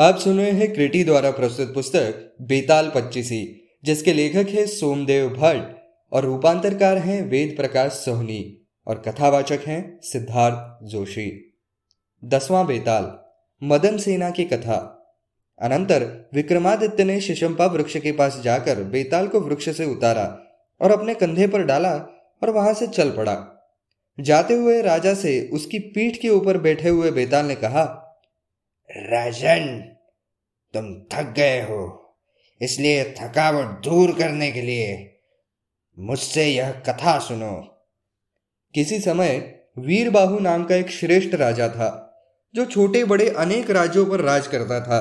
आप सुन रहे हैं क्रिटी द्वारा प्रस्तुत पुस्तक बेताल पच्चीसी, जिसके लेखक हैं सोमदेव भट्ट और रूपांतरकार हैं वेद प्रकाश सोहनी और कथावाचक हैं सिद्धार्थ जोशी। दसवां बेताल, मदन सेना की कथा। अनंतर विक्रमादित्य ने शिशंपा वृक्ष के पास जाकर बेताल को वृक्ष से उतारा और अपने कंधे पर डाला और वहाँ से चल पड़ा। जाते हुए राजा से उसकी पीठ के ऊपर बैठे हुए बेताल ने कहा, राजन तुम थक गए हो। इसलिए थकावट दूर करने के लिए मुझसे यह कथा सुनो। किसी समय वीरबाहु नाम का एक श्रेष्ठ राजा था, जो छोटे बड़े अनेक राज्यों पर राज करता था।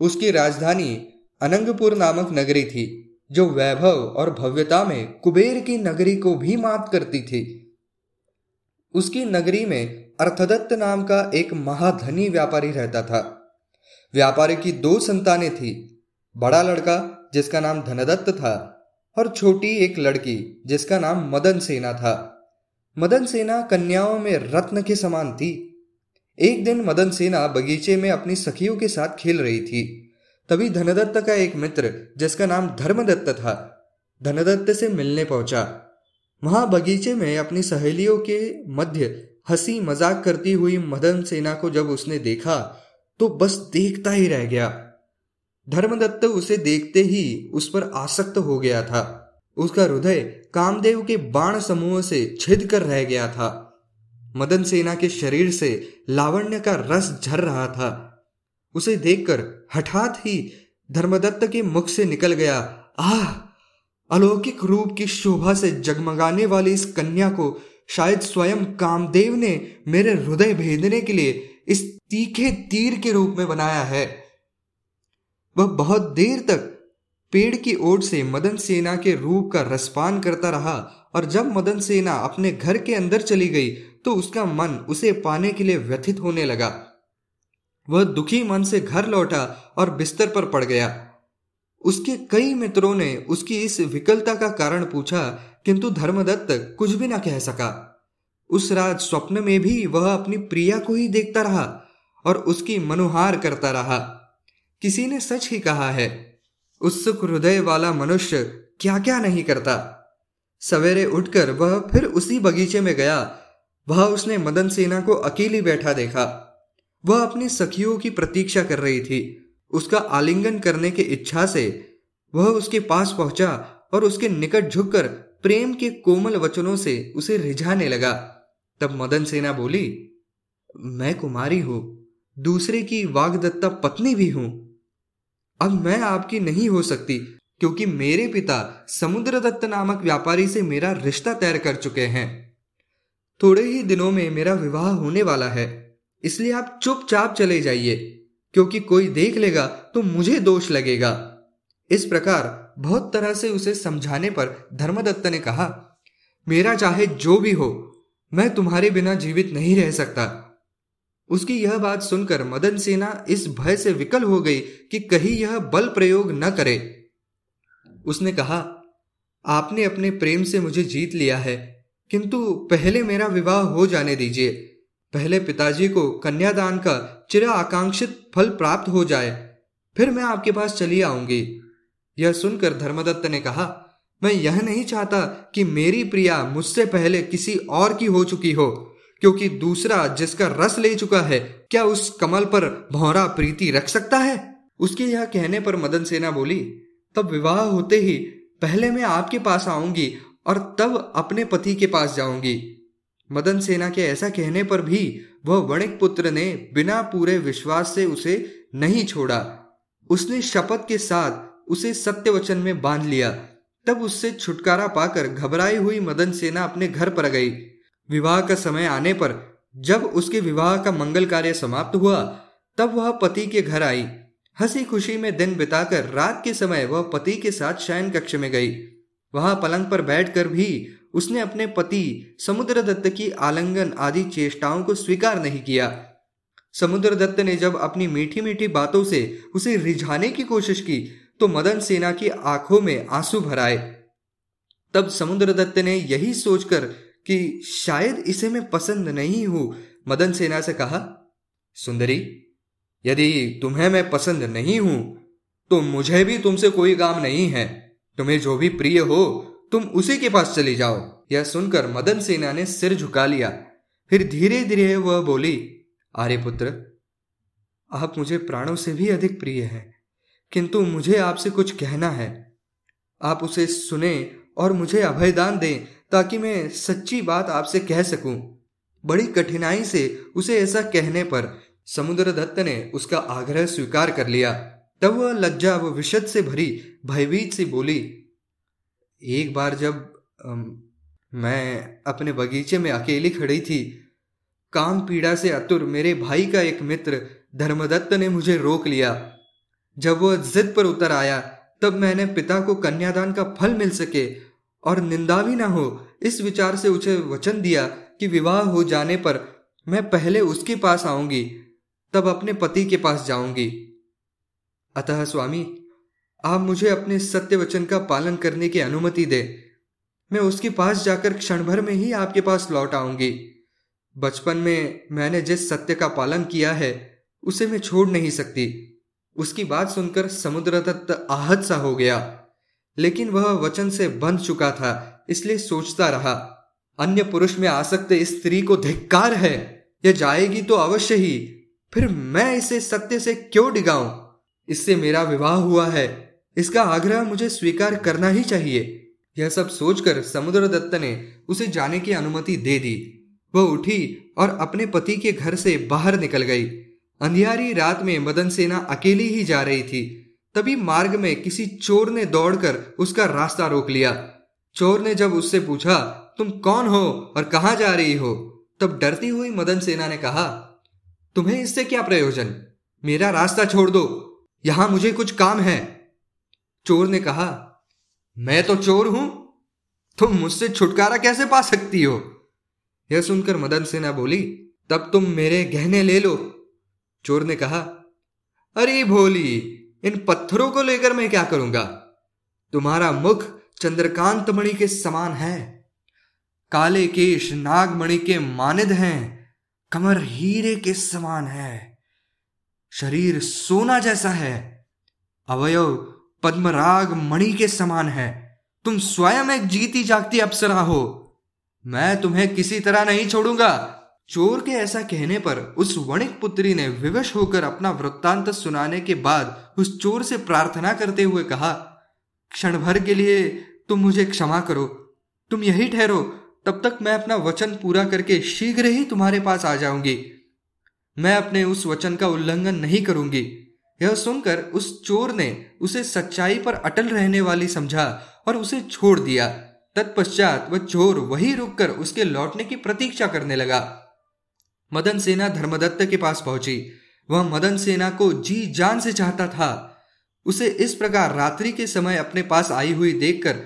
उसकी राजधानी अनंगपुर नामक नगरी थी, जो वैभव और भव्यता में कुबेर की नगरी को भी मात करती थी। उसकी नगरी में अर्थदत्त नाम का एक महाधनी व्यापारी रहता था। व्यापारी की दो संतानें थी, बड़ा लड़का जिसका नाम धनदत्त था और छोटी एक लड़की जिसका नाम मदन सेना था। मदन सेना कन्याओं में रत्न के समान थी। एक दिन मदन सेना बगीचे में अपनी सखियों के साथ खेल रही थी। तभी धनदत्त का एक मित्र जिसका नाम धर्मदत्त था, धनदत्त से मिलने पहुँचा। वहाँ बगीचे में अपनी सहेलियों के मध्य हँसी मज़ाक करती हुई मदन सेना को जब उसने देखा तो बस देखता ही रह गया। धर्मदत्त उसे देखते ही उस पर आसक्त हो गया था। उसका हृदय कामदेव के बाण समूह से छिद कर रह गया था। मदन सेना के शरीर से लावण्य का रस झर रहा था। उसे देखकर हठात ही धर्मदत्त के मुख से निकल गया। आह! अलौकिक रूप की शोभा से जगमगाने वाली इस कन्या को शायद स्वयं कामदेव ने मेरे हृदय भेदने के लिए इस तीखे तीर के रूप में बनाया है। वह बहुत देर तक पेड़ की ओर से मदन सेना के रूप का रसपान करता रहा और जब मदन सेना अपने घर के अंदर चली गई तो उसका मन उसे पाने के लिए व्यथित होने लगा। वह दुखी मन से घर लौटा और बिस्तर पर पड़ गया। उसके कई मित्रों ने उसकी इस विकलता का कारण पूछा, किंतु धर्मदत्त कुछ भी न कह सका। उस रात स्वप्न में भी वह अपनी प्रिया को ही देखता रहा। और उसकी मनुहार करता रहा। किसी ने सच ही कहा है, उत्सुक हृदय वाला मनुष्य क्या क्या नहीं करता? सवेरे उठकर वह फिर उसी बगीचे में गया। वह उसने मदन सेना को अकेली बैठा देखा। वह अपनी सखियों की प्रतीक्षा कर रही थी। उसका आलिंगन करने की इच्छा से वह उसके पास पहुँचा और उसके निकट झुककर प्रेम के कोमल वचनों से उसे रिझाने लगा। तब मदन सेना बोली, मैं कुमारी हूँ। दूसरे की वागदत्ता पत्नी भी हूँ। अब मैं आपकी नहीं हो सकती, क्योंकि मेरे पिता समुद्रदत्त नामक व्यापारी से मेरा रिश्ता तैयार कर चुके हैं। थोड़े ही दिनों में मेरा विवाह होने वाला है, इसलिए आप चुपचाप चले जाइए, क्योंकि कोई देख लेगा तो मुझे दोष लगेगा। इस प्रकार बहुत तरह से उसे समझाने पर धर्मदत्त ने कहा, मेरा चाहे जो भी हो, मैं तुम्हारे बिना जीवित नहीं रह सकता। उसकी यह बात सुनकर मदन सेना इस भय से विकल हो गई कि कहीं यह बल प्रयोग न करे। उसने कहा, आपने अपने प्रेम से मुझे जीत लिया है, किंतु पहले मेरा विवाह हो जाने दीजिए। पहले पिताजी को कन्यादान का चिर आकांक्षित फल प्राप्त हो जाए, फिर मैं आपके पास चली आऊँगी। यह सुनकर धर्मदत्त ने कहा, मैं यह नहीं चाहता कि मेरी प्रिया मुझसे पहले किसी और की हो चुकी हो। क्योंकि दूसरा जिसका रस ले चुका है, क्या उस कमल पर भौरा प्रीति रख सकता है? उसके यह कहने पर मदन सेना बोली, तब विवाह होते ही पहले मैं आपके पास आऊँगी और तब अपने पति के पास जाऊँगी। मदन सेना के ऐसा कहने पर भी वह वणिक पुत्र ने बिना पूरे विश्वास से उसे नहीं छोड़ा। उसने शपथ के साथ उसे सत्य वचन में बाँध लिया। तब उससे छुटकारा पाकर घबराई हुई मदन सेना अपने घर पर गई। विवाह का समय आने पर जब उसके विवाह का मंगल कार्य समाप्त हुआ, तब वह पति के घर आई। हँसी खुशी में दिन बिताकर रात के समय वह पति के साथ शयन कक्ष में गई। वहाँ पलंग पर बैठकर भी उसने अपने पति, समुद्रदत्त की आलंगन आदि चेष्टाओं को स्वीकार नहीं किया। समुद्रदत्त ने जब अपनी मीठी मीठी बातों से उसे रिझाने की कोशिश की तो मदन सेना की आँखों में आँसू भराए। तब समुद्रदत्त ने यही सोचकर कि शायद इसे मैं पसंद नहीं हूँ। मदन सेना से कहा, सुंदरी, यदि तुम्हें मैं पसंद नहीं हूँ तो मुझे भी तुमसे कोई काम नहीं है। तुम्हें जो भी प्रिय हो, तुम उसी के पास चली जाओ। यह सुनकर मदन सेना ने सिर झुका लिया। फिर धीरे धीरे वह बोली आर्यपुत्र आप मुझे प्राणों से भी अधिक प्रिय हैं, किंतु मुझे आपसे कुछ कहना है। आप उसे सुने और मुझे अभयदान दें। ताकि मैं सच्ची बात आपसे कह सकूँ। बड़ी कठिनाई से उसे ऐसा कहने पर समुद्र दत्त ने उसका आग्रह स्वीकार कर लिया। तब वह लज्जा व विशद से भरी भयभीत सी बोली एक बार जब अम, मैं अपने बगीचे में अकेली खड़ी थी काम पीड़ा से अतुर मेरे भाई का एक मित्र धर्मदत्त ने मुझे रोक लिया। जब वह जिद पर उतर आया तब मैंने पिता को कन्यादान का फल मिल सके और निंदा भी ना हो, इस विचार से उसे वचन दिया कि विवाह हो जाने पर मैं पहले उसके पास आऊँगी, तब अपने पति के पास जाऊँगी। अतः स्वामी, आप मुझे अपने सत्य वचन का पालन करने की अनुमति दे। मैं उसके पास जाकर क्षण भर में ही आपके पास लौट आऊँगी। बचपन में मैंने जिस सत्य का पालन किया है, उसे मैं छोड़ नहीं सकती। उसकी बात सुनकर समुद्र दत्त आहत सा हो गया। लेकिन वह वचन से बंध चुका था, इसलिए सोचता रहा, अन्य पुरुष में आसक्त स्त्री को धिक्कार है, यह जाएगी तो अवश्य ही, फिर मैं इसे सत्य से क्यों डिगाऊं? इससे मेरा विवाह हुआ है, इसका आग्रह मुझे स्वीकार करना ही चाहिए। यह सब सोचकर समुद्र दत्त ने उसे जाने की अनुमति दे दी। वह उठी और अपने पति के घर से बाहर निकल गई। अंधियारी रात में मदन सेना अकेली ही जा रही थी। तभी मार्ग में किसी चोर ने दौड़कर उसका रास्ता रोक लिया। चोर ने जब उससे पूछा, तुम कौन हो और कहा जा रही हो? तब डरती हुई मदन सेना ने कहा, तुम्हें इससे क्या प्रयोजन? मेरा रास्ता छोड़ दो। यहाँ मुझे कुछ काम है। चोर ने कहा, मैं तो चोर हूँ। तुम मुझसे छुटकारा कैसे पा सकती हो? यह सुनकर मदन सेना बोली, तब तुम मेरे गहने ले लो। चोर ने कहा, अरे भोली इन पत्थरों को लेकर मैं क्या करूँगा? तुम्हारा मुख चंद्रकांत मणि के समान है। काले केश नागमणि के मानिद हैं। कमर हीरे के समान है। शरीर सोना जैसा है। अवयव पद्मराग मणि के समान है। तुम स्वयं एक जीती जागती अप्सरा हो। मैं तुम्हें किसी तरह नहीं छोड़ूँगा। चोर के ऐसा कहने पर उस वणिक पुत्री ने विवश होकर अपना वृत्तांत सुनाने के बाद उस चोर से प्रार्थना करते हुए कहा क्षण भर के लिए तुम मुझे क्षमा करो। तुम यही ठहरो, तब तक मैं अपना वचन पूरा करके शीघ्र ही तुम्हारे पास आ जाऊँगी। मैं अपने उस वचन का उल्लंघन नहीं करूँगी यह सुनकर उस चोर ने उसे सच्चाई पर अटल रहने वाली समझा और उसे छोड़ दिया। तत्पश्चात वह चोर वही रुककर उसके लौटने की प्रतीक्षा करने लगा। मदन सेना धर्मदत्त के पास पहुँची। वह मदन सेना को जी जान से चाहता था। उसे इस प्रकार रात्रि के समय अपने पास आई हुई देखकर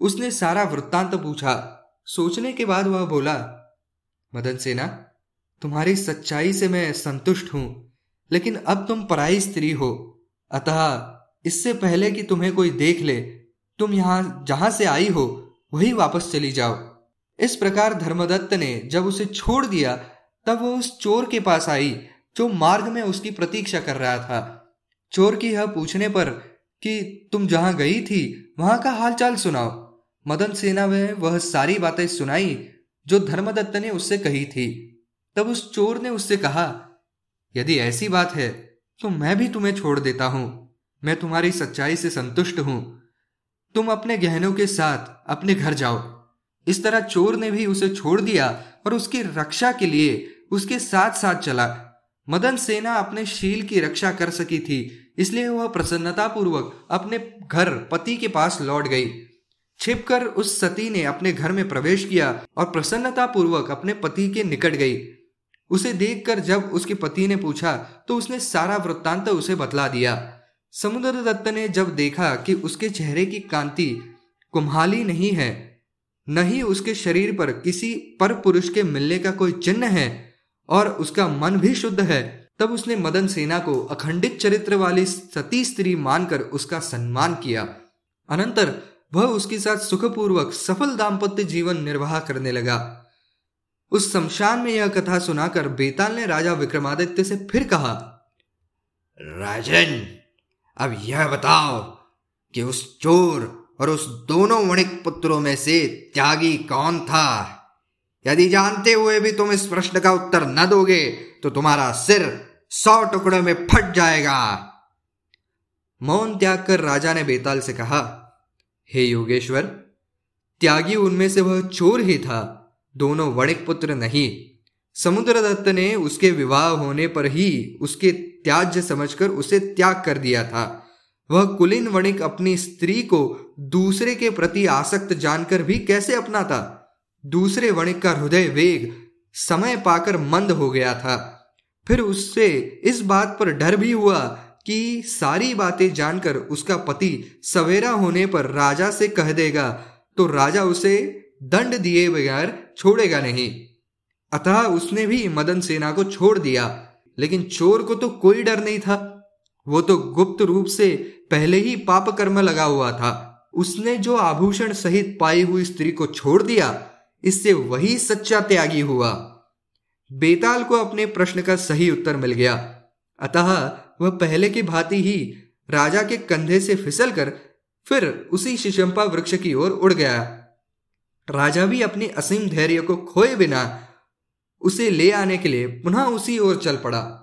उसने सारा वृत्तांत पूछा। सोचने के बाद वह बोला, मदन सेना, तुम्हारी सच्चाई से मैं संतुष्ट हूँ, लेकिन अब तुम पराई स्त्री हो। अतः इससे पहले कि तुम्हें कोई देख ले, तुम यहाँ, जहाँ से आई हो, वही वापस चली जाओ। इस प्रकार धर्मदत्त ने जब उसे छोड़ दिया तब वो उस चोर के पास आई, जो मार्ग में उसकी प्रतीक्षा कर रहा था। चोर की यह पूछने पर कि तुम जहाँ गई थी, वहाँ का हालचाल सुनाओ। मदन सेना में वह सारी बातें सुनाई, जो धर्मदत्त ने उससे कही थी। तब उस चोर ने उससे कहा, यदि ऐसी बात है तो मैं भी तुम्हें छोड़ देता हूँ। मैं तुम्हारी सच्चाई से संतुष्ट हूँ। तुम अपने गहनों के साथ अपने घर जाओ। इस तरह चोर ने भी उसे छोड़ दिया और उसकी रक्षा के लिए उसके साथ साथ चला। मदन सेना अपने शील की रक्षा कर सकी थी, इसलिए वह प्रसन्नतापूर्वक अपने घर पति के पास लौट गई। छिपकर उस सती ने अपने घर में प्रवेश किया और प्रसन्नता पूर्वक अपने पति के निकट गई। उसे देखकर जब उसके पति ने पूछा तो उसने सारा वृत्तांत उसे बतला दिया। समुद्र दत्त ने जब देखा कि उसके चेहरे की कांति कुम्हाली नहीं है न ही उसके शरीर पर किसी पर पुरुष के मिलने का कोई चिन्ह है और उसका मन भी शुद्ध है, तब उसने मदन सेना को अखंडित चरित्र वाली सती स्त्री मानकर उसका सम्मान किया। अनंतर वह उसके साथ सुखपूर्वक सफल दाम्पत्य जीवन निर्वाह करने लगा। उस शमशान में यह कथा सुनाकर बेताल ने राजा विक्रमादित्य से फिर कहा, राजन, अब यह बताओ कि उस चोर और उस दोनों वणिक पुत्रों में से त्यागी कौन था? यदि जानते हुए भी तुम इस प्रश्न का उत्तर न दोगे तो तुम्हारा सिर सौ टुकड़ों में फट जाएगा। मौन त्याग कर राजा ने बेताल से कहा, हे योगेश्वर, त्यागी उनमें से वह चोर ही था, दोनों वणिक पुत्र नहीं। समुद्रदत्त ने उसके विवाह होने पर ही उसके त्याज्य समझकर उसे त्याग कर दिया था। वह कुलीन वणिक अपनी स्त्री को दूसरे के प्रति आसक्त जानकर भी कैसे अपना था दूसरे वणिक का हृदय वेग, समय पाकर मंद हो गया था। फिर उससे इस बात पर डर भी हुआ कि सारी बातें जानकर उसका पति सवेरा होने पर राजा से कह देगा तो राजा उसे दंड दिए बगैर छोड़ेगा नहीं। अतः उसने भी मदन सेना को छोड़ दिया, लेकिन चोर को तो कोई डर नहीं था। वो तो गुप्त रूप से पहले ही पाप कर्म लगा हुआ था। उसने जो आभूषण सहित पाई हुई स्त्री को छोड़ दिया, इससे वही सच्चा त्यागी हुआ। बेताल को अपने प्रश्न का सही उत्तर मिल गया। अतः वह पहले की भांति ही राजा के कंधे से फिसल कर फिर उसी शिशंपा वृक्ष की ओर उड़ गया। राजा भी अपने असीम धैर्य को खोए बिना उसे ले आने के लिए पुनः उसी ओर चल पड़ा।